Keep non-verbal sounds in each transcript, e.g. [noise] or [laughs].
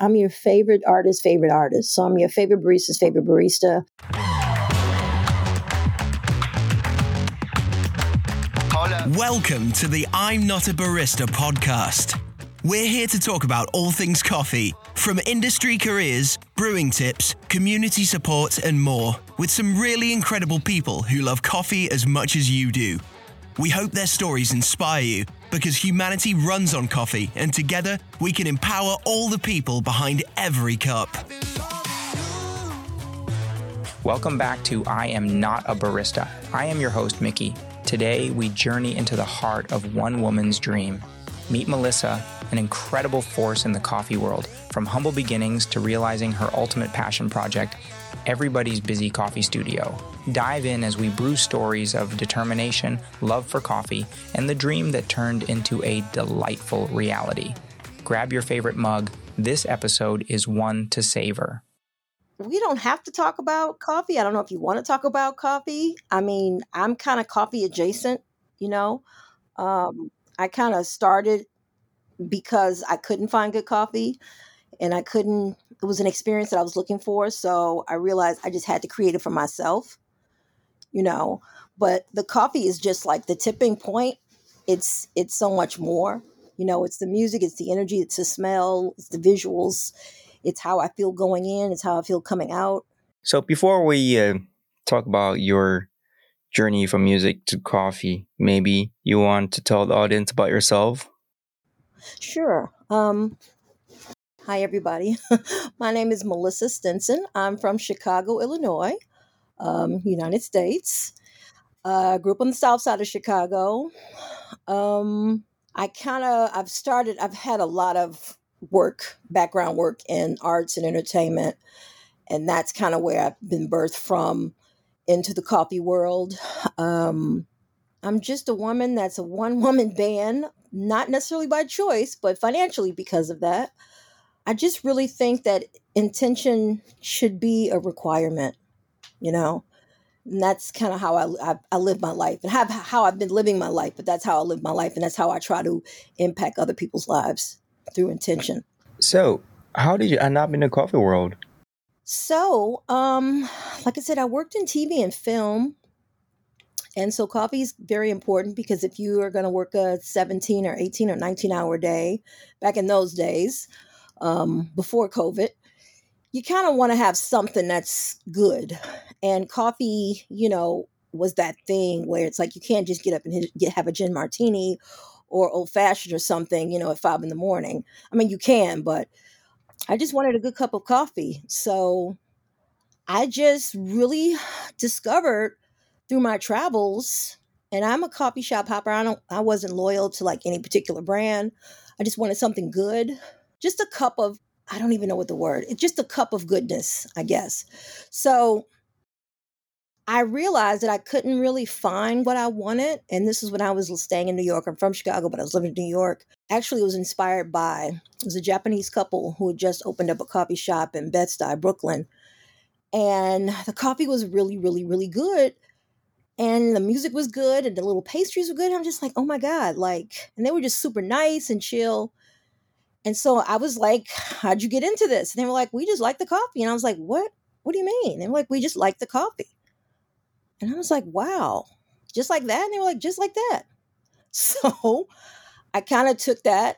I'm your favorite artist, favorite artist. So I'm your favorite barista's favorite barista. Welcome to the I'm Not a Barista podcast. We're here to talk about all things coffee, from industry careers, brewing tips, community support, and more, with some really incredible people who love coffee as much as you do. We hope their stories inspire you because humanity runs on coffee, and together we can empower all the people behind every cup. Welcome back to I Am Not a Barista. I am your host, Mickey. Today, we journey into the heart of one woman's dream. Meet Melissa, an incredible force in the coffee world, from humble beginnings to realizing her ultimate passion project, Everybody's Busy Coffee Studio. Dive in as we brew stories of determination, love for coffee, and the dream that turned into a delightful reality. Grab your favorite mug. This episode is one to savor we don't have to talk about coffee. I don't know if you want to talk about coffee. I mean, I'm kind of coffee adjacent, you know. Um, I kind of started because I couldn't find good coffee and I couldn't, it was an experience that I was looking for. So I realized I just had to create it for myself, you know. But the coffee is just like the tipping point. It's it's so much more. You know, it's the music, it's the energy, it's the smell, it's the visuals it's how I feel going in, it's how I feel coming out. So before we uh, talk about your journey from music to coffee, maybe you want to tell the audience about yourself? Sure. Um, hi, everybody. [laughs] My name is Melissa Stinson. I'm from Chicago, Illinois, um, United States. Uh, grew up on the south side of Chicago. Um, I kind of, I've started, I've had a lot of work, background work in arts and entertainment. And that's kind of where I've been birthed from into the coffee world. Um, I'm just a woman that's a one [laughs] woman band, not necessarily by choice, but financially because of that. I just really think that intention should be a requirement, you know? And that's kind of how I, I, I, live my life and have how I've been living my life, but that's how I live my life. And that's how I try to impact other people's lives through intention. So, how did you end up in the coffee world? So, um, like I said, I worked in TV and film. And so coffee is very important because if you are going to work a 17 or 18 or 19 hour day, back in those days, um, before COVID, you kind of want to have something that's good. And coffee, you know, was that thing where it's like you can't just get up and get, have a gin martini or old fashioned or something, you know, at five in the morning. I mean, you can, but I just wanted a good cup of coffee. So I just really discovered through my travels, and I'm a coffee shop hopper. I don't I wasn't loyal to like any particular brand. I just wanted something good. Just a cup of I don't even know what the word. It's just a cup of goodness, I guess. So I realized that I couldn't really find what I wanted. And this is when I was staying in New York. I'm from Chicago, but I was living in New York. Actually, it was inspired by it was a Japanese couple who had just opened up a coffee shop in Bed-Stuy, Brooklyn. And the coffee was really, really, really good. And the music was good and the little pastries were good. I'm just like, oh my God. Like, and they were just super nice and chill. And so I was like, how'd you get into this? And they were like, we just like the coffee. And I was like, what? What do you mean? And they were like, we just like the coffee. And I was like, wow, just like that? And they were like, just like that. [laughs] So I kind of took that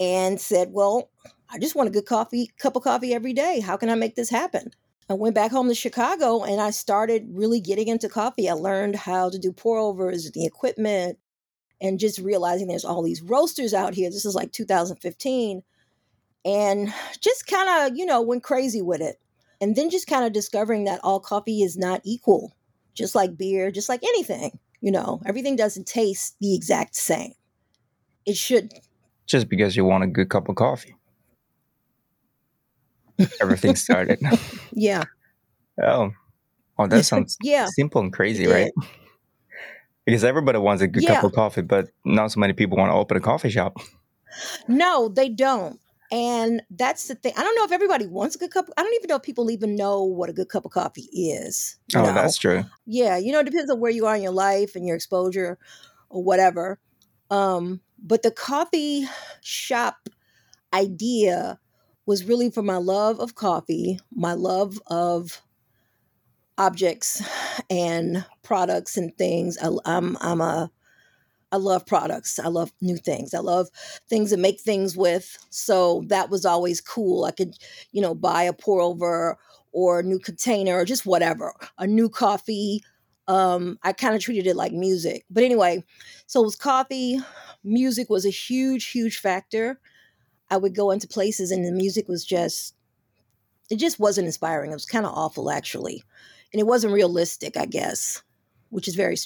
and said, well, I just want a good coffee, cup of coffee every day. How can I make this happen? I went back home to Chicago and I started really getting into coffee. I learned how to do pour overs, the equipment, and just realizing there's all these roasters out here. This is like 2015. And just kind of, you know, went crazy with it. And then just kind of discovering that all coffee is not equal just like beer, just like anything. You know, everything doesn't taste the exact same. It should. Just because you want a good cup of coffee. Everything started. [laughs] yeah. Oh. Oh, that [laughs] sounds yeah. simple and crazy, right? Because everybody wants a good yeah. cup of coffee, but not so many people want to open a coffee shop. No, they don't. And that's the thing. I don't know if everybody wants a good cup. I don't even know if people even know what a good cup of coffee is. Oh, know? that's true. Yeah, you know, it depends on where you are in your life and your exposure or whatever. Um, but the coffee shop idea was really for my love of coffee, my love of objects and products and things. I, I'm I'm a I love products. I love new things. I love things to make things with. So that was always cool. I could, you know, buy a pour over or a new container or just whatever, a new coffee. Um, I kind of treated it like music. But anyway, so it was coffee. Music was a huge, huge factor. I would go into places and the music was just, it just wasn't inspiring. It was kind of awful, actually. And it wasn't realistic, I guess, which is very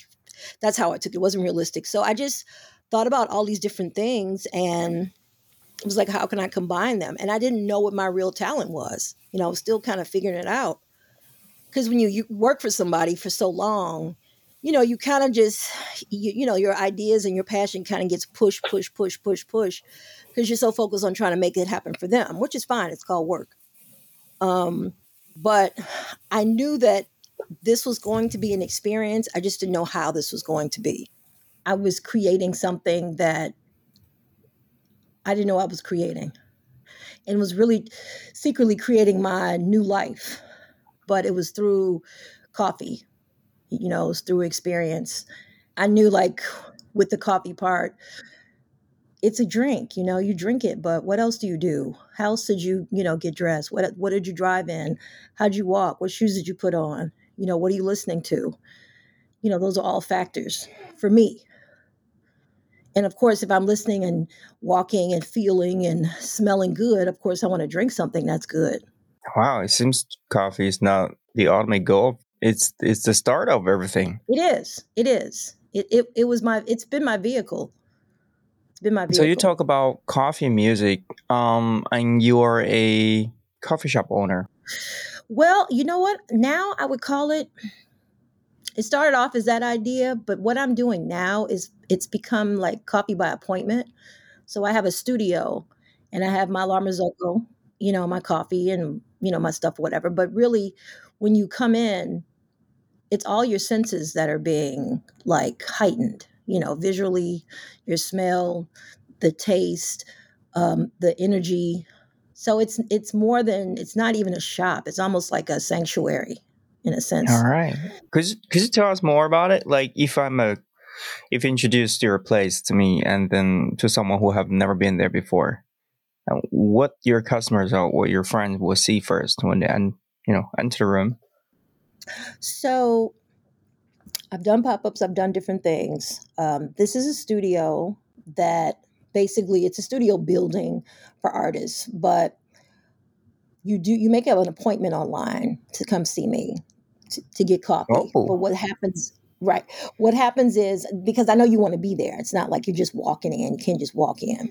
that's how I took it. It wasn't realistic. So I just thought about all these different things and it was like, how can I combine them? And I didn't know what my real talent was. You know, I was still kind of figuring it out. Because when you, you work for somebody for so long, you know, you kind of just, you, you know, your ideas and your passion kind of gets push, push, push, push, push, because you're so focused on trying to make it happen for them, which is fine. It's called work. Um, but I knew that this was going to be an experience. I just didn't know how this was going to be. I was creating something that I didn't know I was creating and was really secretly creating my new life. But it was through coffee, you know, it was through experience. I knew, like, with the coffee part, it's a drink, you know, you drink it, but what else do you do? How else did you, you know, get dressed? What what did you drive in? How'd you walk? What shoes did you put on? You know, what are you listening to? You know, those are all factors for me. And of course, if I'm listening and walking and feeling and smelling good, of course, I want to drink something that's good. Wow, it seems coffee is not the ultimate goal. It's it's the start of everything. It is. It is. It it, it was my. It's been my vehicle. It's been my vehicle. So you talk about coffee music, um, and you are a coffee shop owner. Well, you know what? Now I would call it it started off as that idea, but what I'm doing now is it's become like coffee by appointment. So I have a studio and I have my La you know, my coffee and, you know, my stuff, whatever. But really, when you come in, it's all your senses that are being like heightened, you know, visually, your smell, the taste, um, the energy, so it's it's more than it's not even a shop. It's almost like a sanctuary in a sense. All right. Could could you tell us more about it? Like if I'm a if you introduced your place to me and then to someone who have never been there before, uh, what your customers or what your friends will see first when they and you know enter the room. So I've done pop ups. I've done different things. Um, this is a studio that basically it's a studio building for artists, but you do you make an appointment online to come see me to, to get coffee. Oh. But what happens right? What happens is because I know you want to be there. It's not like you're just walking in. You can't just walk in.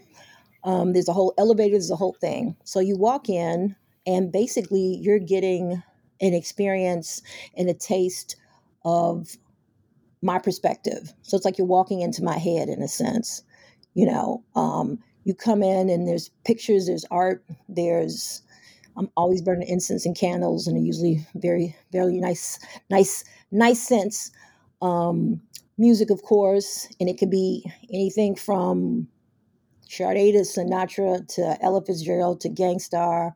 Um, there's a whole elevator. There's a whole thing. So you walk in, and basically you're getting an experience and a taste of my perspective. So it's like you're walking into my head in a sense you know um, you come in and there's pictures there's art there's i'm always burning incense and candles and usually very very nice nice nice scents um, music of course and it could be anything from Sade to Sinatra to Ella Fitzgerald to Gang Starr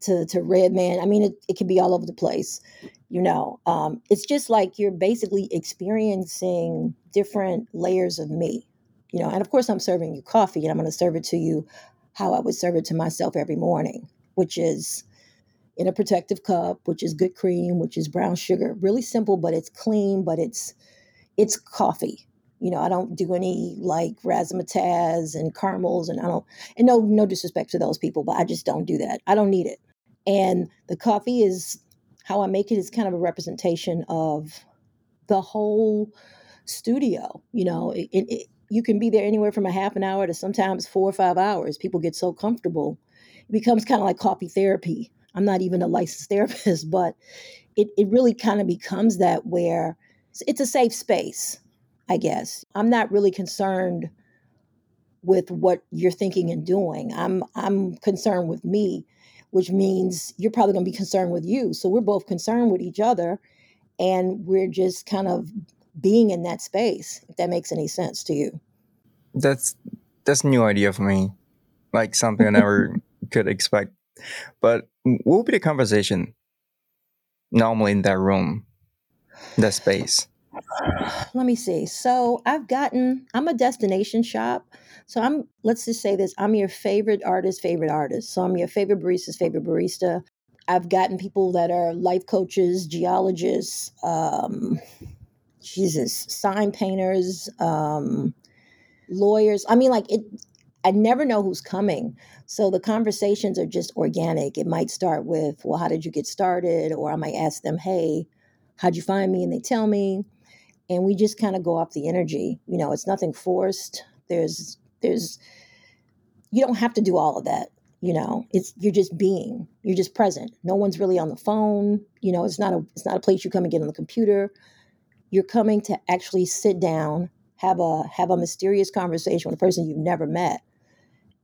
to, to Redman. I mean, it, it can be all over the place, you know. Um, it's just like you're basically experiencing different layers of me you know, and of course I'm serving you coffee and I'm going to serve it to you how I would serve it to myself every morning, which is in a protective cup, which is good cream, which is brown sugar. Really simple, but it's clean, but it's it's coffee. You know, I don't do any like razzmatazz and caramels and I don't and no no disrespect to those people, but I just don't do that. I don't need it. And the coffee is how I make it is kind of a representation of the whole studio. You know, it, it, you can be there anywhere from a half an hour to sometimes four or five hours. People get so comfortable. It becomes kind of like coffee therapy. I'm not even a licensed [laughs] therapist, but it, it really kind of becomes that where it's a safe space, I guess. I'm not really concerned with what you're thinking and doing. I'm I'm concerned with me, which means you're probably going to be concerned with you. So we're both concerned with each other and we're just kind of being in that space, if that makes any sense to you. That's that's a new idea for me. Like something I never [laughs] could expect But what would be the conversation normally in that room, that space? Let me see. So I've gotten, I'm a destination shop. So I'm, let's just say this I'm your favorite artist, favorite artist. So I'm your favorite barista's favorite barista. I've gotten people that are life coaches, geologists, um, Jesus, sign painters, um, lawyers. I mean, like it, I never know who's coming. So the conversations are just organic. It might start with, well, how did you get started? Or I might ask them, hey, how'd you find me? And they tell me. And we just kind of go off the energy. You know, it's nothing forced. There's, there's, you don't have to do all of that. You know, it's you're just being, you're just present. No one's really on the phone. You know, it's not a it's not a place you come and get on the computer. You're coming to actually sit down, have a have a mysterious conversation with a person you've never met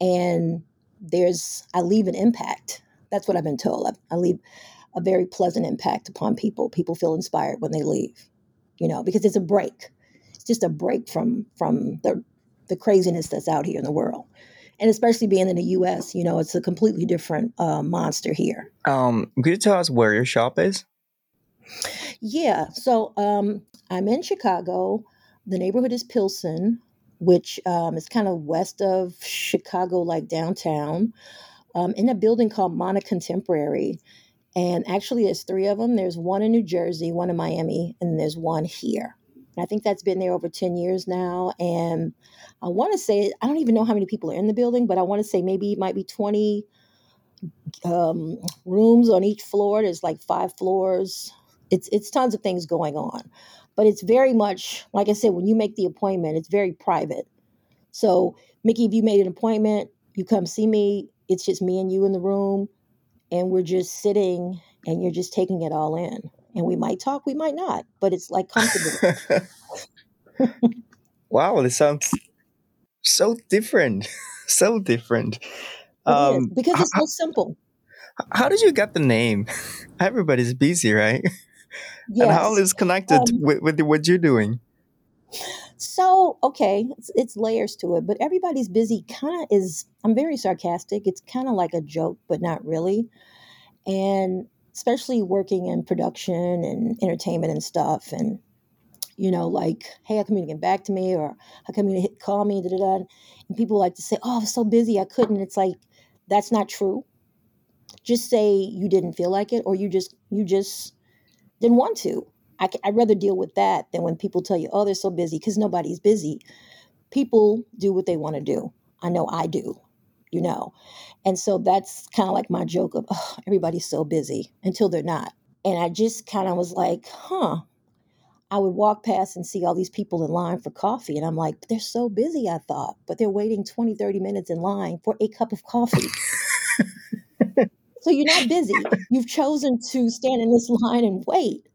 and there's i leave an impact. That's what i've been told. I, I, leave a very pleasant impact upon people. People feel inspired when they leave you know because it's a break. It's just a break from from the the craziness that's out here in the world. And especially being in the us you know it's a completely different uh, monster here. Um could you tell us where your shop is? Yeah so um i'm in chicago the neighborhood is pilsen which um, is kind of west of Chicago, like downtown, um, in a building called Mana Contemporary. And actually, there's three of them. There's one in New Jersey, one in Miami, and there's one here. And I think that's been there over 10 years now. And I want to say, I don't even know how many people are in the building, but I want to say maybe it might be 20 um, rooms on each floor. There's like five floors. It's, it's tons of things going on but it's very much like I said, when you make the appointment, it's very private. So, Mickey, if you made an appointment, you come see me, it's just me and you in the room, and we're just sitting and you're just taking it all in. And we might talk, we might not, but it's like comfortable. [laughs] wow, this sounds so different. [laughs] so different. Um, because it's so simple. How did you get the name? [laughs] Everybody's busy, right? Yes. And how is connected um, with, with what you're doing? So, okay, it's, it's, layers to it, but everybody's busy kind of is, I'm very sarcastic. It's kind of like a joke, but not really. And especially working in production and entertainment and stuff. And, you know, like, hey, how come you get back to me? Or how come you hit call me? Da, da, da. And people like to say, oh, I was so busy, I couldn't. It's like, that's not true. Just say you didn't feel like it, or you just, you just, didn't want to. I, would rather deal with that than when people tell you, oh, they're so busy, because nobody's busy. People do what they want to do. I know I do, you know. And so that's kind of like my joke of, oh, everybody's so busy until they're not. And I just kind of was like, huh. I would walk past and see all these people in line for coffee. And I'm like, they're so busy, I thought, but they're waiting 20, 30 minutes in line for a cup of coffee. [laughs] So you're not busy. [laughs] You've chosen to stand in this line and wait.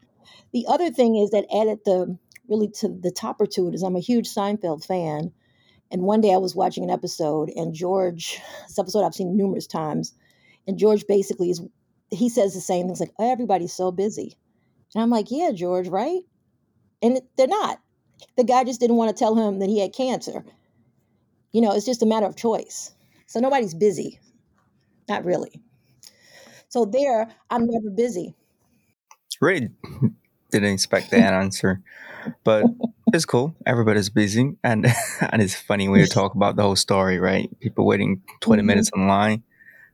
The other thing is that added the really to the topper to it is I'm a huge Seinfeld fan. And one day I was watching an episode and George, this episode I've seen numerous times, and George basically is he says the same things like, everybody's so busy. And I'm like, yeah, George, right? And they're not. The guy just didn't want to tell him that he had cancer. You know, it's just a matter of choice. So nobody's busy. Not really. So there, I'm never busy. Really didn't expect that [laughs] answer, but it's cool. Everybody's busy, and [laughs] and it's funny when you [laughs] talk about the whole story, right? People waiting 20 mm-hmm. minutes in line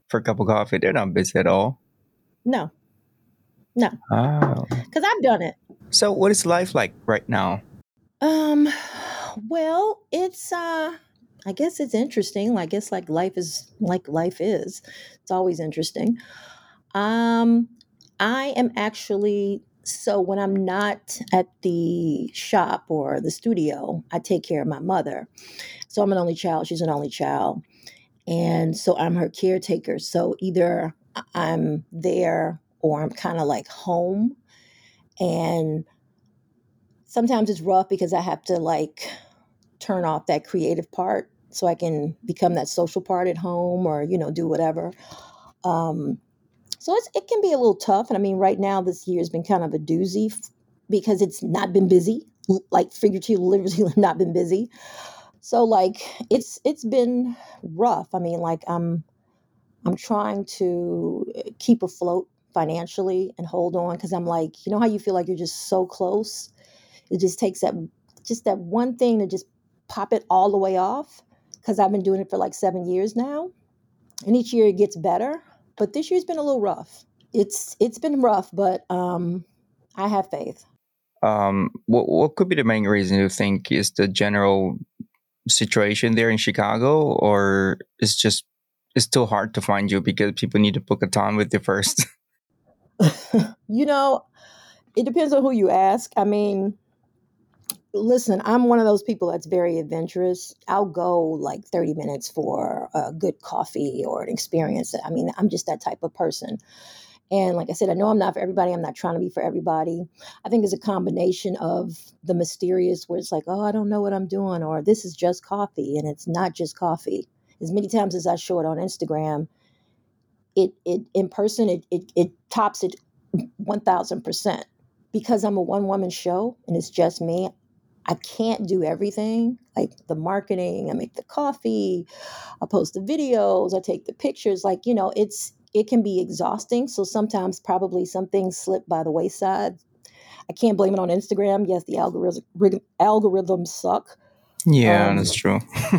for a cup of coffee. They're not busy at all. No, no, because oh. I've done it. So, what is life like right now? Um, well, it's uh I guess it's interesting. I guess like life is like life is. It's always interesting. Um, I am actually so when I'm not at the shop or the studio, I take care of my mother. So I'm an only child. She's an only child. And so I'm her caretaker. So either I'm there or I'm kind of like home. And sometimes it's rough because I have to like turn off that creative part so I can become that social part at home or, you know, do whatever. Um, so it's, it can be a little tough. And I mean, right now, this year has been kind of a doozy because it's not been busy, like figuratively, [laughs] literally not been busy. So like it's it's been rough. I mean, like I'm I'm trying to uh, keep afloat financially and hold on because I'm like, you know how you feel like you're just so close? It just takes that just that one thing to just pop it all the way off because I've been doing it for like seven years now. And each year it gets better. But this year's been a little rough. It's it's been rough, but um I have faith. Um what what could be the main reason you think is the general situation there in Chicago or it's just it's still hard to find you because people need to book a time with you first? [laughs] you know, it depends on who you ask. I mean, listen, I'm one of those people that's very adventurous. I'll go like 30 minutes for a good coffee or an experience. I mean, I'm just that type of person. And like I said, I know I'm not for everybody. I'm not trying to be for everybody. I think it's a combination of the mysterious, where it's like, oh, I don't know what I'm doing, or this is just coffee, and it's not just coffee. As many times as I show it on Instagram, it it in person it it, it tops it one thousand percent because I'm a one woman show and it's just me. I can't do everything like the marketing, I make the coffee, I post the videos, I take the pictures. Like, you know, it's, it can be exhausting. So sometimes probably some things slip by the wayside. I can't blame it on Instagram. Yes, the algorithm, algorithms suck. Yeah, um, that's true. [laughs]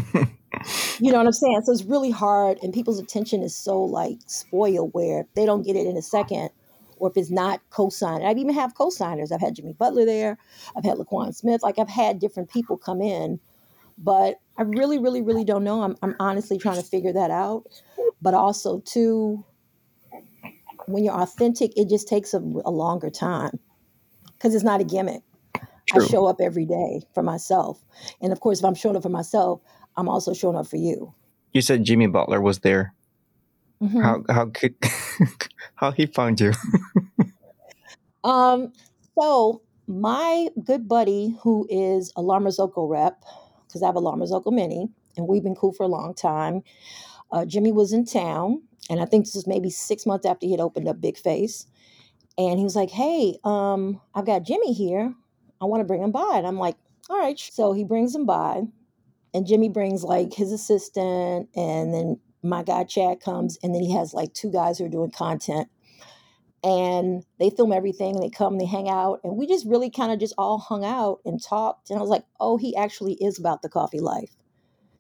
you know what I'm saying? So it's really hard, and people's attention is so like spoiled where they don't get it in a second or if it's not co-signed. I've even have co-signers. I've had Jimmy Butler there. I've had Laquan Smith. Like I've had different people come in, but I really, really, really don't know. I'm, I'm honestly trying to figure that out. But also too, when you're authentic, it just takes a, a longer time because it's not a gimmick. True. I show up every day for myself, and of course, if I'm showing up for myself, I'm also showing up for you. You said Jimmy Butler was there. Mm-hmm. How how could [laughs] [laughs] how he found you? [laughs] um, so my good buddy, who is a La Marzocco rep, because I have a La Marzocco Mini, and we've been cool for a long time. Uh, Jimmy was in town, and I think this was maybe six months after he had opened up Big Face, and he was like, "Hey, um, I've got Jimmy here. I want to bring him by." And I'm like, "All right." So he brings him by, and Jimmy brings like his assistant, and then my guy Chad comes, and then he has like two guys who are doing content. And they film everything and they come, and they hang out. And we just really kind of just all hung out and talked. And I was like, oh, he actually is about the coffee life.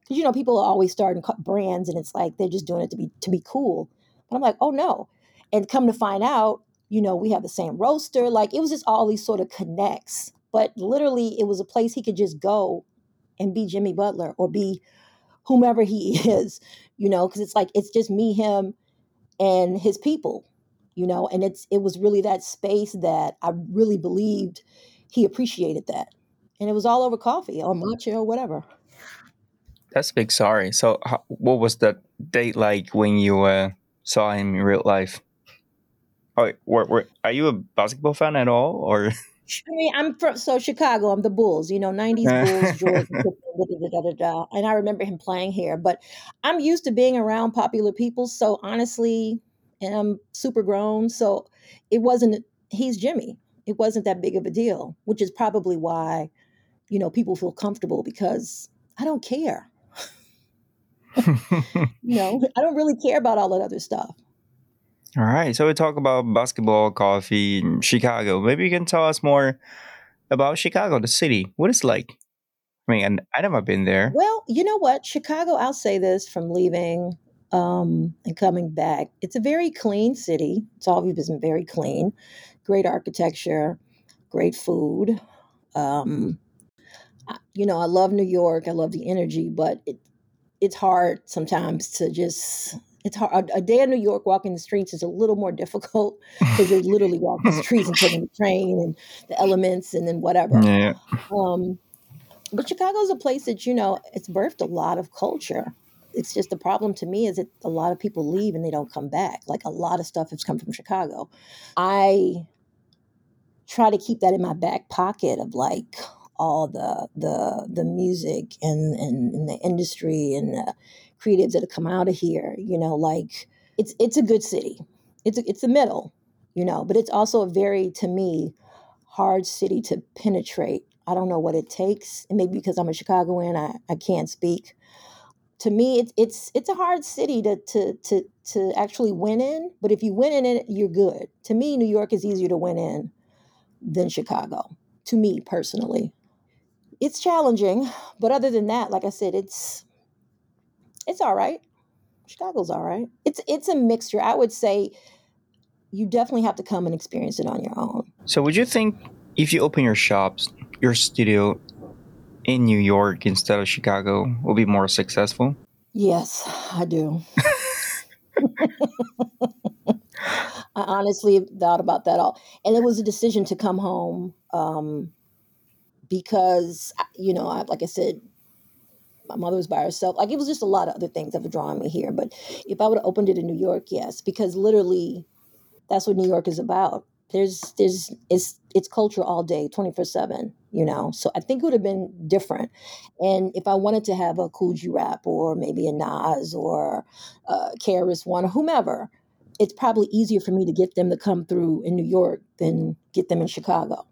Because, you know, people are always starting brands and it's like they're just doing it to be to be cool. But I'm like, oh no. And come to find out, you know, we have the same roaster. Like it was just all these sort of connects. But literally, it was a place he could just go and be Jimmy Butler or be whomever he [laughs] is, you know, because it's like it's just me, him, and his people, you know, and it's it was really that space that I really believed he appreciated that, and it was all over coffee or matcha or whatever. That's big. Sorry. So, how, what was that date like when you uh, saw him in real life? Oh, were, were, are you a basketball fan at all, or? [laughs] I mean, I'm from so Chicago. I'm the Bulls, you know, '90s [laughs] Bulls, da, da, da, da, and I remember him playing here. But I'm used to being around popular people, so honestly, and I'm super grown, so it wasn't. He's Jimmy. It wasn't that big of a deal, which is probably why, you know, people feel comfortable because I don't care. [laughs] you know, I don't really care about all that other stuff. All right. So we talk about basketball, coffee, Chicago. Maybe you can tell us more about Chicago, the city. What it's like. I mean, I never been there. Well, you know what? Chicago, I'll say this from leaving um, and coming back. It's a very clean city. It's always been very clean. Great architecture, great food. Um, you know, I love New York. I love the energy, but it, it's hard sometimes to just it's hard. A, day in New York walking the streets is a little more difficult [laughs] because you're literally walking the streets and taking the train and the elements and then whatever. Yeah. Um, but Chicago is a place that you know it's birthed a lot of culture. It's just the problem to me is that a lot of people leave and they don't come back. Like a lot of stuff has come from Chicago. I try to keep that in my back pocket of like all the the the music and and, and the industry and the creatives that have come out of here. You know, like it's it's a good city. It's a, it's the middle, you know, but it's also a very to me hard city to penetrate. I don't know what it takes, and maybe because I'm a Chicagoan, I I can't speak. to me, it's it's it's a hard city to to to to actually win in. But if you win in it, you're good. To me, New York is easier to win in than Chicago. To me personally, it's challenging. But other than that, like I said, it's it's all right. Chicago's all right. It's it's a mixture. I would say you definitely have to come and experience it on your own. So, would you think if you open your shops, your studio in New York instead of Chicago, will be more successful? Yes, I do. [laughs] I honestly thought about that all, and it was a decision to come home um, because you know, I, like I said, my mother was by herself. Like it was just a lot of other things that were drawing me here. But if I would have opened it in New York, yes, because literally, that's what New York is about. There's there's it's it's culture all day, twenty four seven. You know, so I think it would have been different. And if I wanted to have a Kool G Rap or maybe a Nas or uh, KRS One or whomever, it's probably easier for me to get them to come through in New York than get them in Chicago.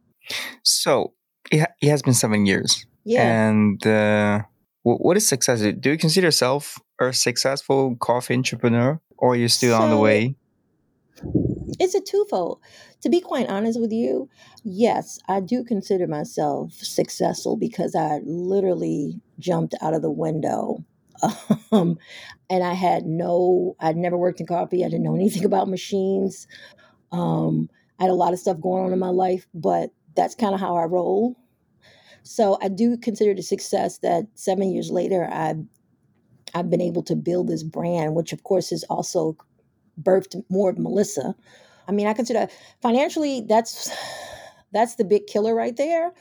So it, ha- it has been seven years. Yeah. And uh, what is success? Do you consider yourself a successful coffee entrepreneur or are you still so, on the way? It's a twofold. To be quite honest with you, yes, I do consider myself successful because I literally jumped out of the window. [laughs] Um, and I had no, I'd never worked in coffee. I didn't know anything [laughs] about machines. Um, I had a lot of stuff going on in my life, but that's kind of how I roll. So I do consider it a success that seven years later, I've I've been able to build this brand, which of course is also birthed more of Melissa. I mean, I consider financially that's that's the big killer right there.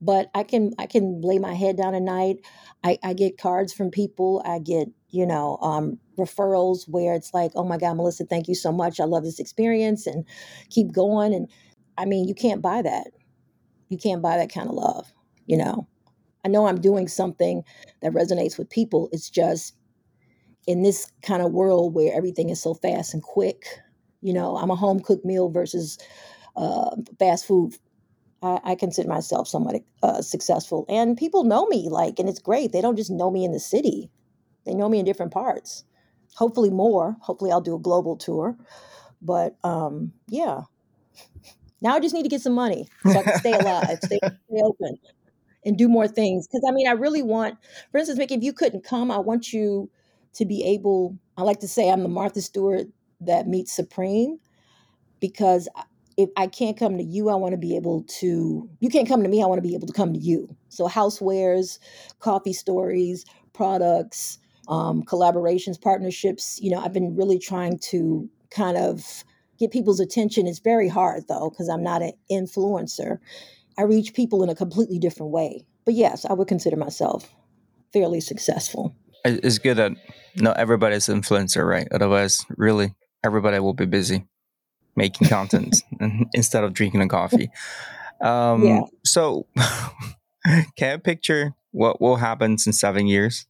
But I can I can lay my head down at night. I, I get cards from people. I get you know um, referrals where it's like, oh my God, Melissa, thank you so much. I love this experience and keep going. And I mean, you can't buy that. You can't buy that kind of love. You know, I know I'm doing something that resonates with people. It's just in this kind of world where everything is so fast and quick, you know, I'm a home cooked meal versus uh, fast food. I, I, consider myself somewhat uh, successful, and people know me. Like, and it's great. They don't just know me in the city; they know me in different parts. Hopefully, more. Hopefully, I'll do a global tour. But um, yeah, now I just need to get some money so I can stay alive, stay, stay open, and do more things. Because I mean, I really want, for instance, Mickey, if you couldn't come, I want you to be able, I like to say I'm the Martha Stewart that meets Supreme because if I can't come to you, I want to be able to, you can't come to me, I want to be able to come to you. So, housewares, coffee stories, products, um, collaborations, partnerships. You know, I've been really trying to kind of get people's attention. It's very hard though, because I'm not an influencer. I reach people in a completely different way. But yes, I would consider myself fairly successful. It's good that not everybody's influencer, right? Otherwise, really, everybody will be busy making content [laughs] [laughs] instead of drinking a coffee. Um, yeah. So, [laughs] can I picture what will happen in seven years?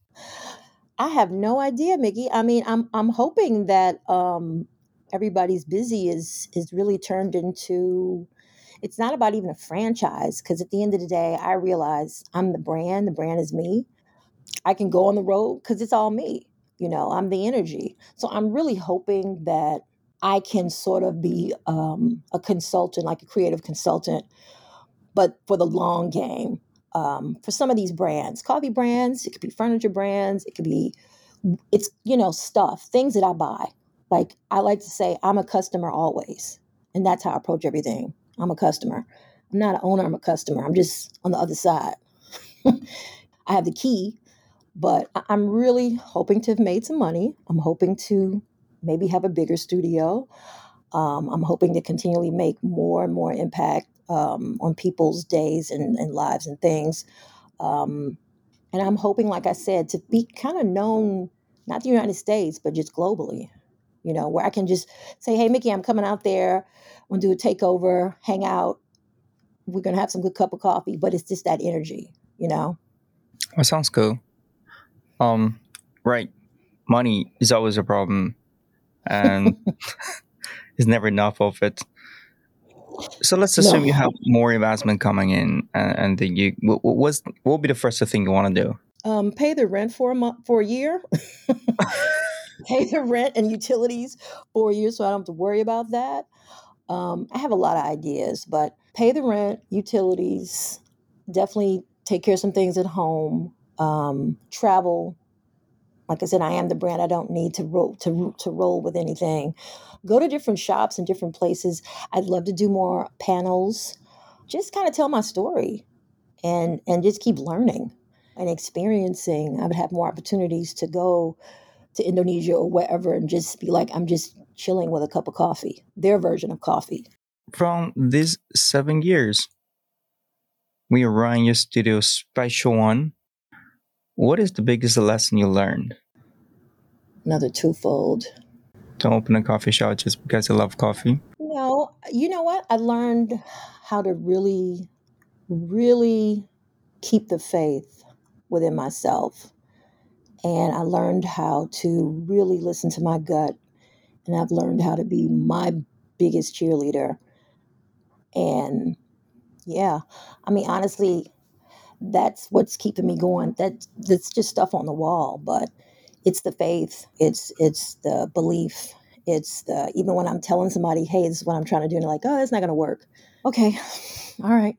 I have no idea, Mickey. I mean, I'm I'm hoping that um, everybody's busy is is really turned into. It's not about even a franchise because at the end of the day, I realize I'm the brand. The brand is me. I can go on the road because it's all me. You know, I'm the energy. So I'm really hoping that I can sort of be um, a consultant, like a creative consultant, but for the long game. Um, for some of these brands, coffee brands, it could be furniture brands, it could be, it's, you know, stuff, things that I buy. Like I like to say, I'm a customer always. And that's how I approach everything. I'm a customer. I'm not an owner, I'm a customer. I'm just on the other side. [laughs] I have the key, but I'm really hoping to have made some money. I'm hoping to maybe have a bigger studio. Um, I'm hoping to continually make more and more impact um, on people's days and, and, lives and things. Um, and I'm hoping, like I said, to be kind of known, not the United States, but just globally, you know, where I can just say, hey, Mickey, I'm coming out there. To do a takeover, hang out. We're going to have some good cup of coffee, but it's just that energy, you know? That sounds cool. Um, right. Money is always a problem, and [laughs] it's never enough of it. So let's assume no. you have more investment coming in, and, and then you what, what's what will be the first thing you want to do? Um, pay the rent for a month for a year. [laughs] [laughs] pay the rent and utilities for a year, so I don't have to worry about that. Um, I have a lot of ideas, but pay the rent, utilities, definitely take care of some things at home, um, travel. Like I said, I am the brand. I don't need to roll to to roll with anything. Go to different shops and different places. I'd love to do more panels. Just kind of tell my story, and and just keep learning and experiencing. I would have more opportunities to go to Indonesia or wherever and just be like, I'm just chilling with a cup of coffee, their version of coffee. From these seven years, we are running your studio special one. What is the biggest lesson you learned? Another twofold. Don't open a coffee shop just because you love coffee. No, you know what? I learned how to really, really keep the faith within myself. And I learned how to really listen to my gut. And I've learned how to be my biggest cheerleader. And yeah, I mean, honestly, that's what's keeping me going. That that's just stuff on the wall, but it's the faith. It's it's the belief. It's the even when I'm telling somebody, "Hey, this is what I'm trying to do," and they're like, "Oh, it's not to work." Okay, [sighs] all right.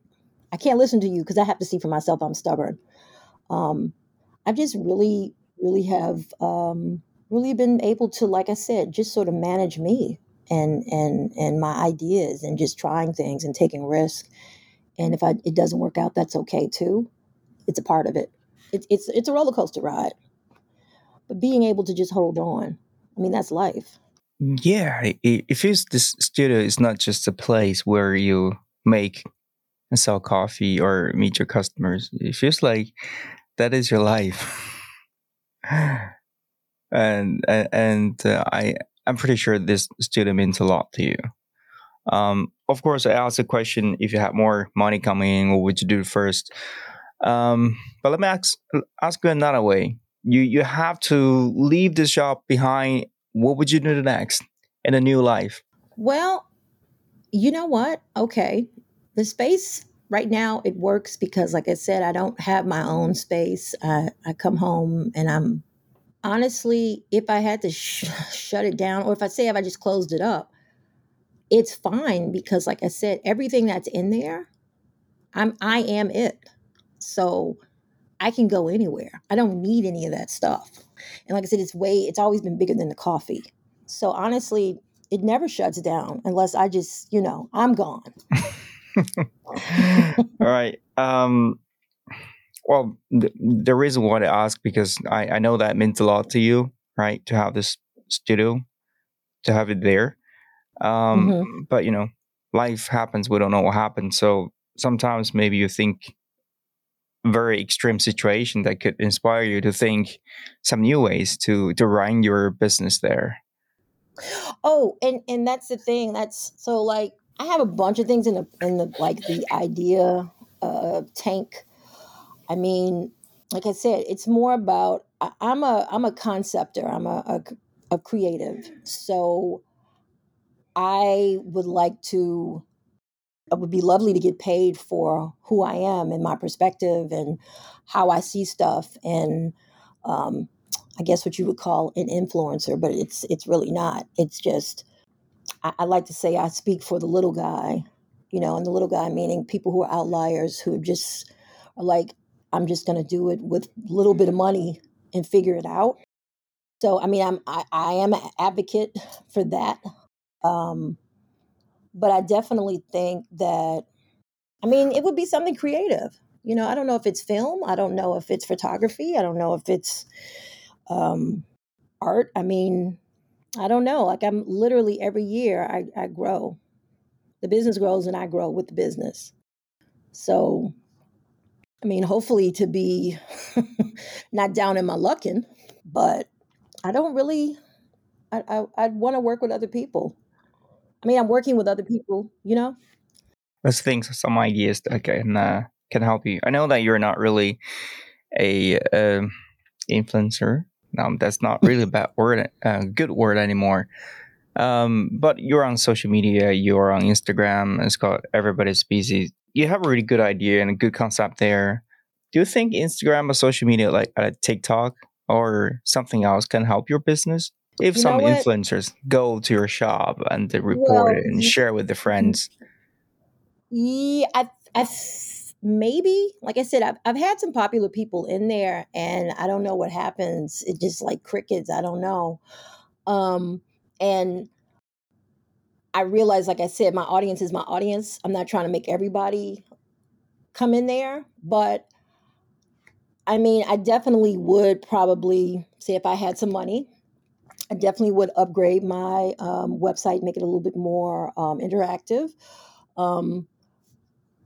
I can't listen to you because I have to see for myself. I'm stubborn. Um, I've just really, really have um, really been able to, like I said, just sort of manage me and and and my ideas and just trying things and taking risks and if I, it doesn't work out, that's okay too. It's a part of it. It's it's it's a roller coaster ride, but being able to just hold on, I mean, that's life. Yeah, it, it feels this studio is not just a place where you make and sell coffee or meet your customers. It feels like that is your life. [laughs] and and uh, I I'm pretty sure this studio means a lot to you. Um, of course, I asked a question: if you had more money coming in, what would you do first? Um, but let me ask ask you another way. You you have to leave this job behind. What would you do next in a new life? Well, you know what? Okay, the space right now it works because, like I said, I don't have my own space. I I come home and I'm honestly, if I had to sh- [laughs] shut it down, or if I say if I just closed it up, it's fine because like I said, everything that's in there, I'm I am it. So I can go anywhere. I don't need any of that stuff. And like I said, it's way it's always been bigger than the coffee. So honestly, it never shuts down unless I just, you know, I'm gone. [laughs] All right. Um well, the, the reason why I ask because I, I know that meant a lot to you, right? To have this studio, to have it there. Um, mm-hmm. But you know, life happens. We don't know what happens. So sometimes maybe you think very extreme situation that could inspire you to think some new ways to to run your business there. Oh, and and that's the thing. That's so like I have a bunch of things in the in the like the idea uh, tank. I mean, like I said, it's more about I, am a I'm a conceptor. I'm a, a a creative. So I would like to, it would be lovely to get paid for who I am and my perspective and how I see stuff. And um, I guess what you would call an influencer, but it's it's really not. It's just I, I like to say I speak for the little guy, you know, and the little guy meaning people who are outliers who just are like, I'm just going to do it with a little bit of money and figure it out. So I mean, I'm I, I am an advocate [laughs] for that um, but I definitely think that, I mean, it would be something creative. You know, I don't know if it's film. I don't know if it's photography. I don't know if it's um, art. I mean, I don't know. Like I'm literally every year I, I grow. The business grows and I grow with the business. So, I mean, hopefully to be [laughs] not down in my luckin', but I don't really. I, I I'd want to work with other people. I mean, I'm working with other people, you know. Let's think some ideas that can uh, can help you. I know that you're not really a uh, influencer. Um, that's not really a bad word, a good word anymore. Um, but you're on social media, you're on Instagram. It's called Everybody's Busy. You have a really good idea and a good concept there. do you think Instagram or social media like uh, TikTok or something else can help your business? If You some influencers go to your shop and they report Well, it and share with their friends, Yeah, I, I maybe like I said, I've I've had some popular people in there, and I don't know what happens. It just like crickets. I don't know. Um, and I realize, like I said, my audience is my audience. I'm not trying to make everybody come in there, but I mean, I definitely would probably say if I had some money, I definitely would upgrade my um, website, make it a little bit more um, interactive. Um,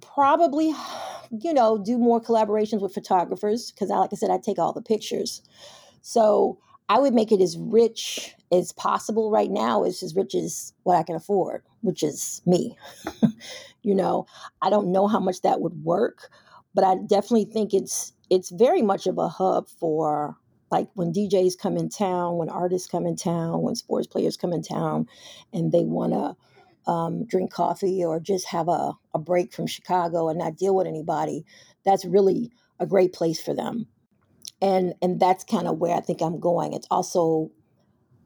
probably, you know, do more collaborations with photographers because, like I said, I take all the pictures. So I would make it as rich as possible. Right now, it's as rich as what I can afford, which is me. [laughs] you know, I don't know how much that would work, but I definitely think it's it's very much of a hub for like when DJs come in town, when artists come in town, when sports players come in town, and they want to um, drink coffee or just have a, a break from Chicago and not deal with anybody. That's really a great place for them. And and that's kind of where I think I'm going. It's also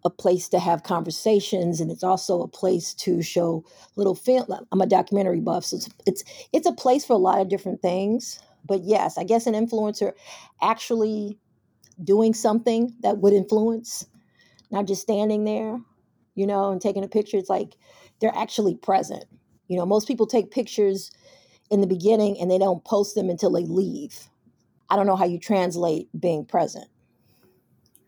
a place to have conversations and it's also a place to show little film i'm a documentary buff so it's, it's it's a place for a lot of different things. But yes i guess an influencer actually doing something that would influence not just standing there you know and taking a picture it's like they're actually present. You know most people take pictures in the beginning and they don't post them until they leave. I don't know how you translate being present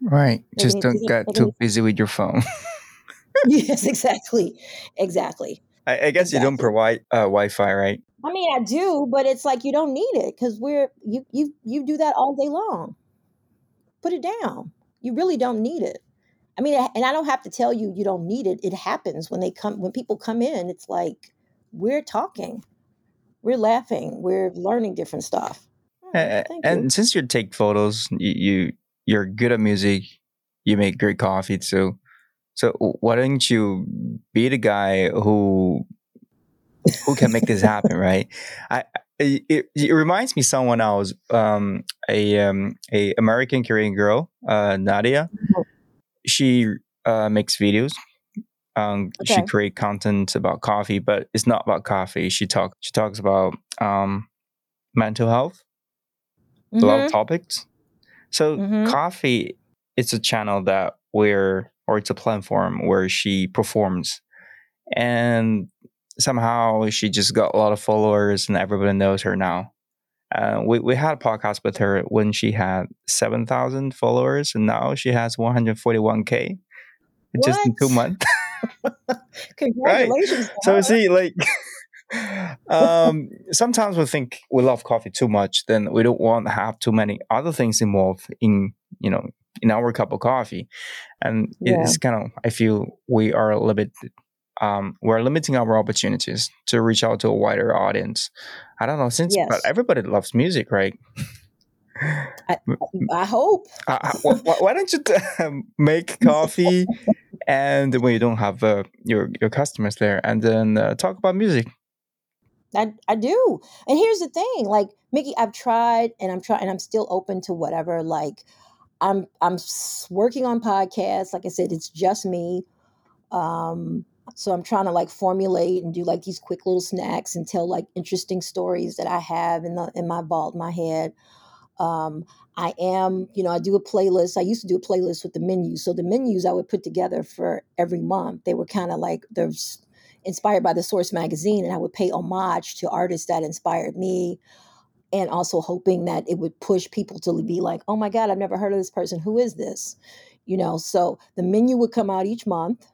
right? Like, Just don't it- get too busy with your phone. [laughs] yes exactly exactly I, I guess you don't provide uh, Wi-Fi, right? I mean, I do, but it's like you don't need it because we're you you you do that all day long. Put it down. You really don't need it. I mean, and I don't have to tell you you don't need it. It happens when they come when people come in. It's like we're talking, we're laughing, we're learning different stuff. All right, Uh, thank you. and since you take photos, you, you you're good at music. You make great coffee too. So why don't you be the guy who who can make this happen, [laughs] right? I it, it, reminds me someone else, um, a um, a American Korean girl, uh, Nadia. She uh, makes videos. Um, She create content about coffee, but it's not about coffee. She talk she talks about um, mental health, a lot of topics. So mhm. coffee, it's a channel that where or it's a platform where she performs, and somehow she just got a lot of followers and everybody knows her now. Uh, we we had a podcast with her when she had seven thousand followers, and now she has one hundred forty one k just in two months. [laughs] [laughs] Congratulations! to So see, like, [laughs] um, sometimes we think we love coffee too much, then we don't want to have too many other things involved in, you know, in our cup of coffee, and Yeah. it's kind of I feel we are a little bit. Um, we're limiting our opportunities to reach out to a wider audience. I don't know, since but everybody loves music, right? I [laughs] hope. Uh, uh, wh- wh- why don't you t- [laughs] make coffee, [laughs] and when you don't have uh, your your customers there, and then uh, talk about music? I, I do. And here's the thing, like Mickey, I've tried and I'm trying and I'm still open to whatever. Like I'm I'm working on podcasts. Like I said, it's just me. Um so I'm trying to like formulate and do like these quick little snacks and tell like interesting stories that I have in the in my vault, in my head. Um I am, you know, I do a playlist. I used to do a playlist with the menus. So the menus I would put together for every month. They were kind of like there's inspired by the Source magazine, and I would pay homage to artists that inspired me, and also hoping that it would push people to be like, "Oh my God, I've never heard of this person. Who is this?" You know. So the menu would come out each month,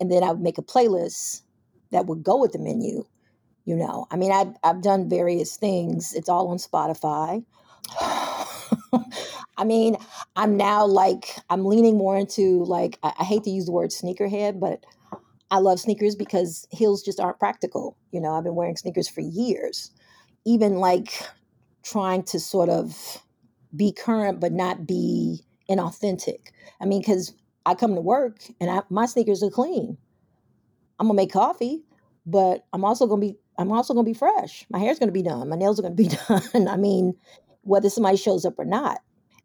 and then I would make a playlist that would go with the menu. You know, I mean, I've I've done various things. It's all on Spotify. [laughs] I mean, I'm now like I'm leaning more into like I, I hate to use the word sneakerhead, but I love sneakers because heels just aren't practical. You know, I've been wearing sneakers for years. Even like trying to sort of be current but not be inauthentic. I mean, because I come to work and I, my sneakers are clean. I'm gonna make coffee, but I'm also gonna be I'm also gonna be fresh. My hair's gonna be done. My nails are gonna be [laughs] done. I mean, whether somebody shows up or not.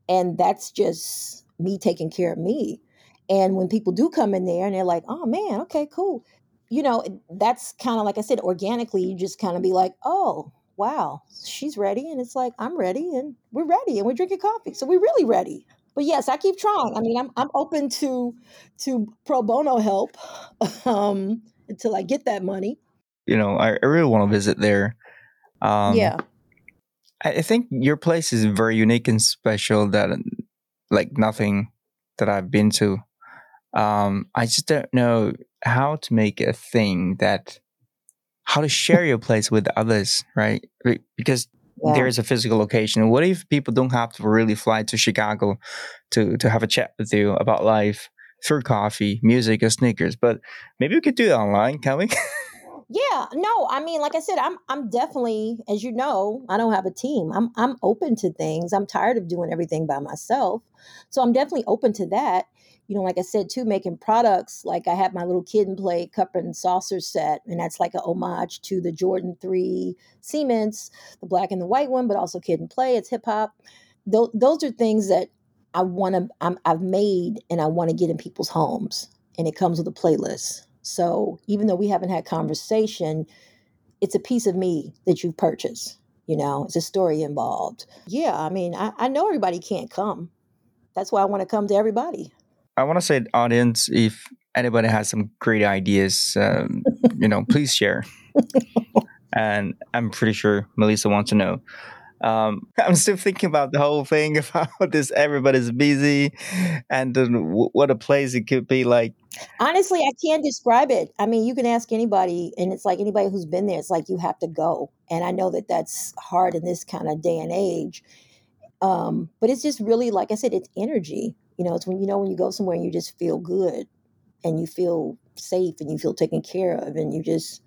And that's just me taking care of me. And when people do come in there and they're like, oh man, okay, cool. You know, that's kind of like I said, organically, you just kind of be like, oh, wow, she's ready. And it's like, I'm ready and we're ready and we're drinking coffee. So we're really ready. But yes, I keep trying. I mean, I'm, I'm open to to pro bono help [sighs] um, until I get that money. You know, I, I really want to visit there. Um, yeah. I think your place is very unique and special that like nothing that I've been to. Um, I just don't know how to make a thing that how to share your place with others, right? Because yeah. there is a physical location. What if people don't have to really fly to Chicago to to have a chat with you about life through coffee, music, or sneakers? But maybe we could do it online, can we? [laughs] Yeah, no, I mean, like I said, I'm I'm definitely, as you know, I don't have a team. I'm I'm open to things. I'm tired of doing everything by myself. So I'm definitely open to that. You know, like I said, too, making products. Like I have my little Kid 'n Play cup and saucer set, and that's like a homage to the Jordan 3 Cements, the black and the white one, but also Kid 'n Play. It's hip hop. Those, those are things that I want to, I've made and I want to get in people's homes. And it comes with a playlist. So even though we haven't had conversation, it's a piece of me that you've purchased. You know, it's a story involved. Yeah, I mean, I, I know everybody can't come. That's why I want to come to everybody. I want to say, audience, if anybody has some great ideas, um, [laughs] you know, please share. and I'm pretty sure Melissa wants to know. Um, [laughs] I'm still thinking about the whole thing [laughs] about this. Everybody's busy, and then what a place it could be like. Honestly, I can't describe it. I mean, you can ask anybody, and it's like anybody who's been there. It's like you have to go, and I know that that's hard in this kind of day and age. Um, but it's just really, like I said, it's energy. You know, it's when you know when you go somewhere and you just feel good, and you feel safe, and you feel taken care of, and you just,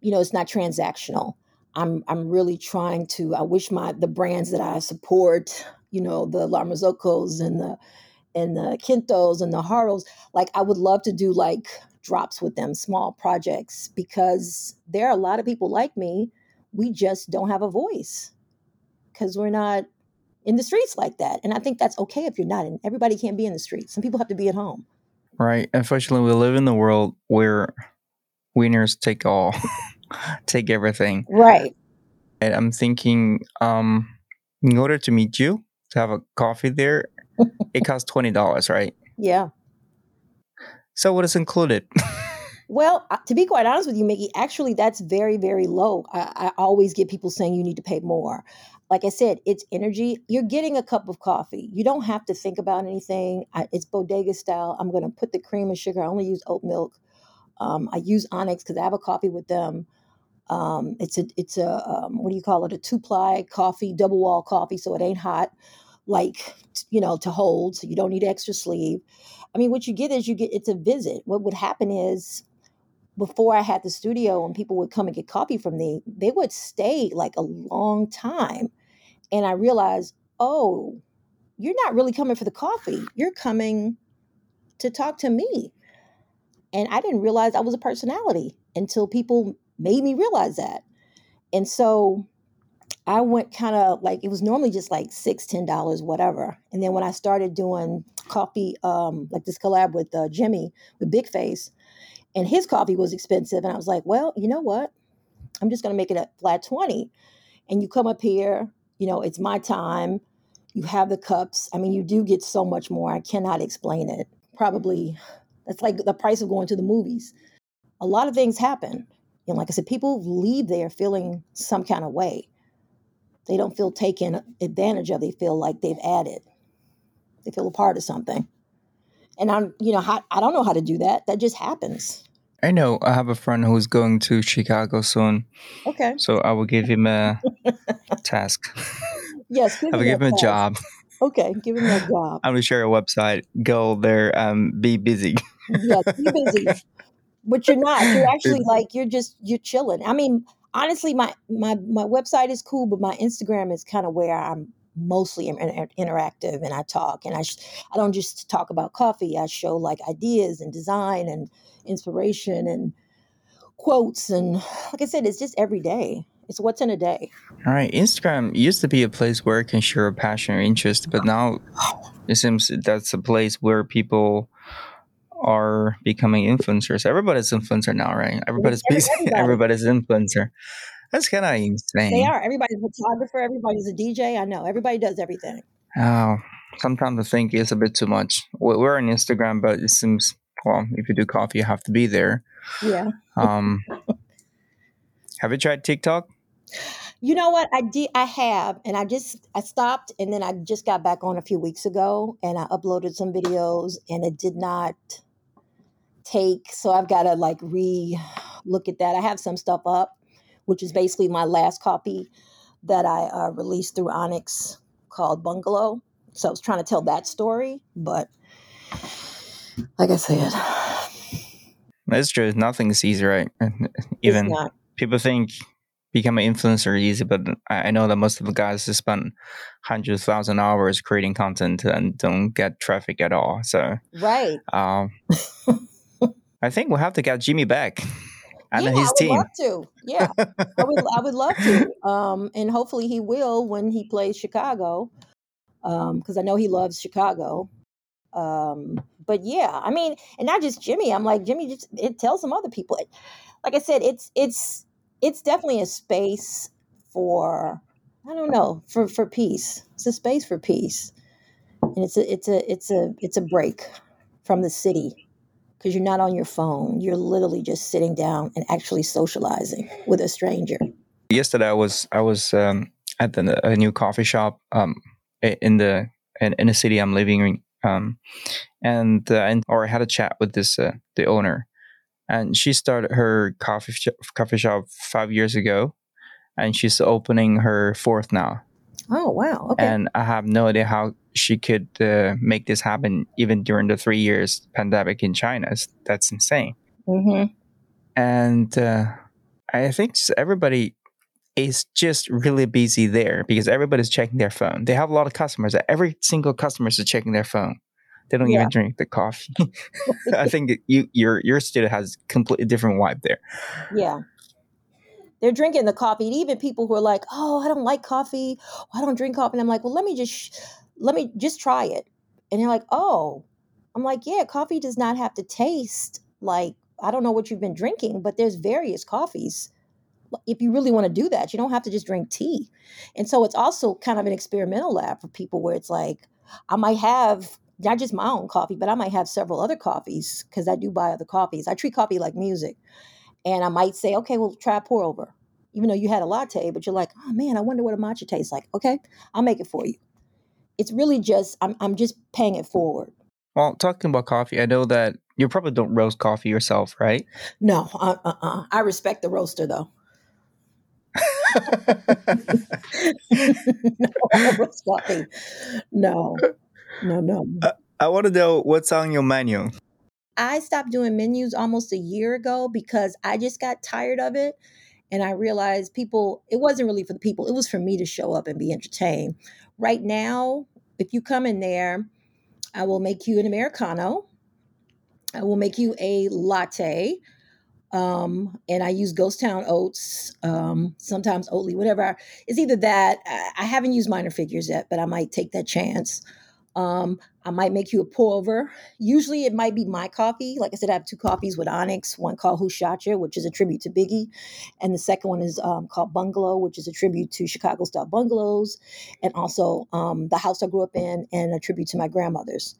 you know, it's not transactional I'm I'm really trying to. I wish my the brands that I support, you know, the La Marzocco's and the and the Quintos and the Harlows, like I would love to do like drops with them, small projects, because there are a lot of people like me. We just don't have a voice because we're not in the streets like that. And I think that's okay if you're not. And everybody can't be in the streets. Some people have to be at home. Right. Unfortunately, we live in the world where winners take all. [laughs] take everything. Right. And I'm thinking, um, in order to meet you to have a coffee there, [laughs] it costs twenty dollars, right? Yeah. So what is included? [laughs] well, to be quite honest with you, Mickey, actually that's very, very low. I, I always get people saying you need to pay more. Like I said, it's energy. You're getting a cup of coffee. You don't have to think about anything. I, it's bodega style. I'm going to put the cream and sugar. I only use oat milk. Um, I use Onyx because I have a coffee with them. Um, it's a it's a um, what do you call it? A two ply coffee, double wall coffee, so it ain't hot, like you know, to hold. So you don't need extra sleeve. I mean, what you get is you get it's a visit. What would happen is before I had the studio and people would come and get coffee from me, they would stay like a long time, and I realized, oh, you're not really coming for the coffee. You're coming to talk to me. And I didn't realize I was a personality until people made me realize that. And so I went kind of like it was normally just like six, ten dollars, whatever. And then when I started doing coffee, um, like this collab with uh, Jimmy with Big Face, and his coffee was expensive, and I was like, well, you know what? I'm just gonna make it a flat twenty. And you come up here, you know, it's my time. You have the cups. I mean, you do get so much more. I cannot explain it. Probably, that's like the price of going to the movies. A lot of things happen and like I said, people leave there feeling some kind of way. They don't feel taken advantage of. They feel like they've added. They feel a part of something. And I'm, you know, I don't know how to do that. That just happens. I know. I have a friend who's going to Chicago soon. Okay. So I will give him a task. Yes. I will give him task. a job. Okay, give him a job. I'm gonna share a website. Go there. Um, be busy. yes, be busy but you're not. You're actually [laughs] like you're just you're chilling. I mean, honestly, my my my website is cool, but my Instagram is kind of where I'm mostly inter- interactive and I talk and I sh- I don't just talk about coffee. I show like ideas and design and inspiration and quotes and like I said, it's just every day. It's what's in a day. All right. Instagram used to be a place where you can share a passion or interest, but now it seems that's a place where people are becoming influencers. Everybody's influencer now, right? Everybody's busy. [laughs] Everybody. Everybody's influencer. That's kind of insane. They are. Everybody's a photographer. Everybody's a DJ. I know. Everybody does everything. Oh, sometimes I think it's a bit too much. We- We're on Instagram, but it seems well, if you do coffee, you have to be there. Yeah. Um, have you tried TikTok? You know what? I did. I have, and I just I stopped, and then I just got back on a few weeks ago, and I uploaded some videos, and it did not take. So I've got to like re look at that. I have some stuff up, which is basically my last copy that I uh, released through Onyx called Bungalow. So I was trying to tell that story, but like I said, That's true. Nothing is easy, right? [laughs] Even people think become an influencer easy, but I know that most of the guys just spend hundreds thousand hours creating content and don't get traffic at all. So Right. um, [laughs] I think we'll have to get Jimmy back and yeah, his I would team. love to. Yeah, [laughs] I would. I would love to. Um, and hopefully he will when he plays Chicago, because I know he loves Chicago. Um, but yeah, I mean, and not just Jimmy. I'm like Jimmy. Just it tells some other people. It- Like I said, it's it's it's definitely a space for I don't know for for peace. It's a space for peace, and it's a it's a it's a it's a break from the city because you're not on your phone. You're literally just sitting down and actually socializing with a stranger. Yesterday, I was I was um, at the, a new coffee shop um, in the in, in the city I'm living in, um, and uh, and or I had a chat with this uh, the owner, and she started her coffee shop, coffee shop five years ago, and she's opening her fourth now. Oh wow! Okay. And I have no idea how she could uh, make this happen even during the three years pandemic in China. That's insane. hmm And uh, I think everybody is just really busy there because everybody's checking their phone. They have a lot of customers. Every single customer is checking their phone. They don't Yeah. even drink the coffee. [laughs] I think that you your your studio has completely different vibe there. Yeah. They're drinking the coffee. And even people who are like, "Oh, I don't like coffee. I don't drink coffee." And I'm like, "Well, let me just let me just try it." And they're like, "Oh." I'm like, "Yeah, coffee does not have to taste like I don't know what you've been drinking, but there's various coffees. If you really want to do that, you don't have to just drink tea." And so it's also kind of an experimental lab for people where it's like I might have not just my own coffee, but I might have several other coffees because I do buy other coffees. I treat coffee like music. And I might say, okay, well, try pour over. Even though you had a latte, but you're like, oh man, I wonder what a matcha tastes like. Okay, I'll make it for you. It's really just, I'm, I'm just paying it forward. Well, talking about coffee, I know that you probably don't roast coffee yourself, right? No, uh, uh, uh. I respect the roaster though. [laughs] no, I don't roast coffee. No, no, no. I want to know what's on your menu. I stopped doing menus almost a year ago because I just got tired of it. And I realized people, it wasn't really for the people, it was for me to show up and be entertained. Right now, if you come in there, I will make you an Americano. I will make you a latte. Um, and I use Ghost Town oats, um, sometimes Oatly, whatever. It's either that. I, I haven't used minor figures yet, but I might take that chance. Um, I might make you a pour over. Usually it might be my coffee. Like I said, I have two coffees with Onyx, one called Hushacha, which is a tribute to Biggie. And the second one is um, called Bungalow, which is a tribute to Chicago style bungalows. And also um, the house I grew up in and a tribute to my grandmother's.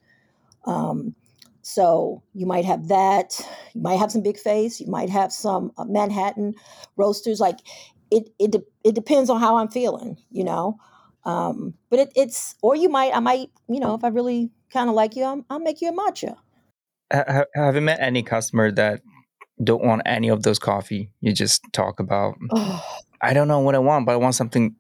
Um, so you might have that. You might have some Big Face. You might have some uh, Manhattan roasters. Like it, it, de- it depends on how I'm feeling, you know. Um, but it, it's, or you might, I might, you know, if I really kind of like you, I'll, I'll make you a matcha. Ha- ha- have you met any customer that don't want any of those coffee? You just talk about, I don't know what I want, but I want something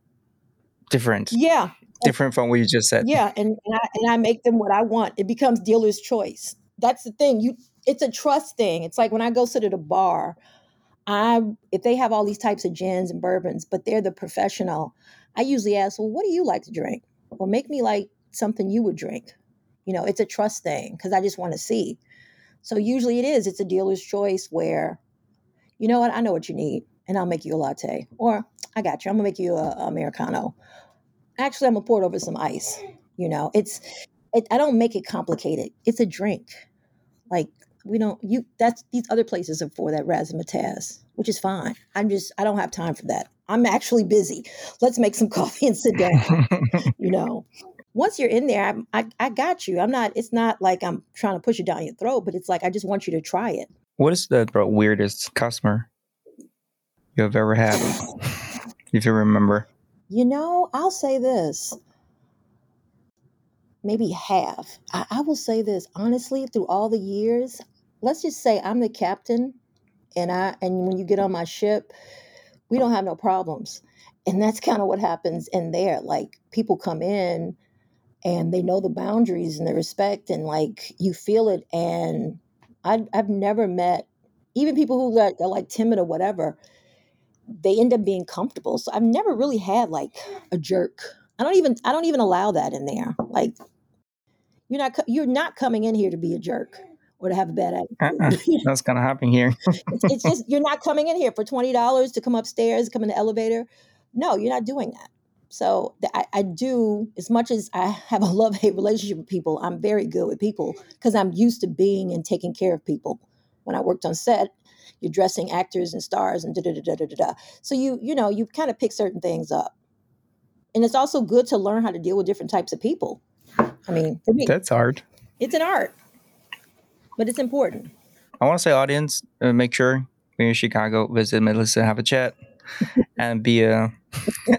different, yeah, different from what you just said. yeah, and and I, and I make them what I want. It becomes dealer's choice. That's the thing. You, it's a trust thing. It's like when I go sit at a bar, I if they have all these types of gins and bourbons, but they're the professional. I usually ask, well, what do you like to drink? Or make me like something you would drink. You know, it's a trust thing because I just want to see. So usually it is. It's a dealer's choice where, you know what, I know what you need, and I'll make you a latte. Or I got you. I'm gonna make you a, a americano. Actually, I'm gonna pour it over some ice. You know, it's it, I don't make it complicated. It's a drink. Like we don't you that's these other places are for that razzmatazz, which is fine. I'm just I don't have time for that. I'm actually busy. Let's make some [laughs] coffee and sit down. [laughs] you know, once you're in there, I, I I got you. I'm not. It's not like I'm trying to push it down your throat, but it's like I just want you to try it. What is the weirdest customer you have ever had, [laughs] if you remember? You know, I'll say this maybe half. I, I will say this honestly, through all the years, let's just say I'm the captain and I and when you get on my ship, we don't have no problems. And that's kind of what happens in there. Like people come in and they know the boundaries and the respect and like you feel it and I, I've never met even people who are, are like timid or whatever they end up being comfortable so i've never really had like a jerk i don't even i don't even allow that in there like you're not you're not coming in here to be a jerk or to have a bad attitude. Uh-uh. [laughs] That's gonna happen here. it's, it's, just you're not coming in here for twenty dollars to come upstairs, come in the elevator. No, you're not doing that. So I, I do as much as I have a love hate relationship with people. I'm very good with people because I'm used to being and taking care of people. When I worked on set, you're dressing actors and stars and da da da da da da. So you you know you kind of pick certain things up, and it's also good to learn how to deal with different types of people I mean, me, that's hard. It's an art, but it's important. I want to say, audience, uh, make sure when you're in Chicago, visit Melissa, have a chat, [laughs] and be a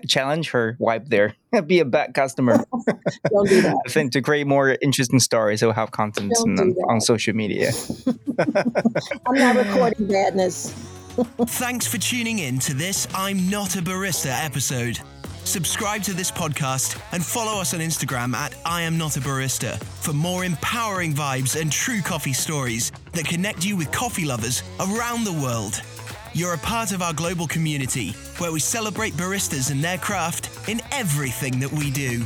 challenge her wipe there. [laughs] be a bad customer. [laughs] Don't do that. I think to create more interesting stories, we'll have content on, on social media. I'm not recording badness. Thanks for tuning in to this I'm Not a Barista episode. Subscribe to this podcast and follow us on Instagram at I Am Not a Barista for more empowering vibes and true coffee stories that connect you with coffee lovers around the world. You're a part of our global community where we celebrate baristas and their craft in everything that we do.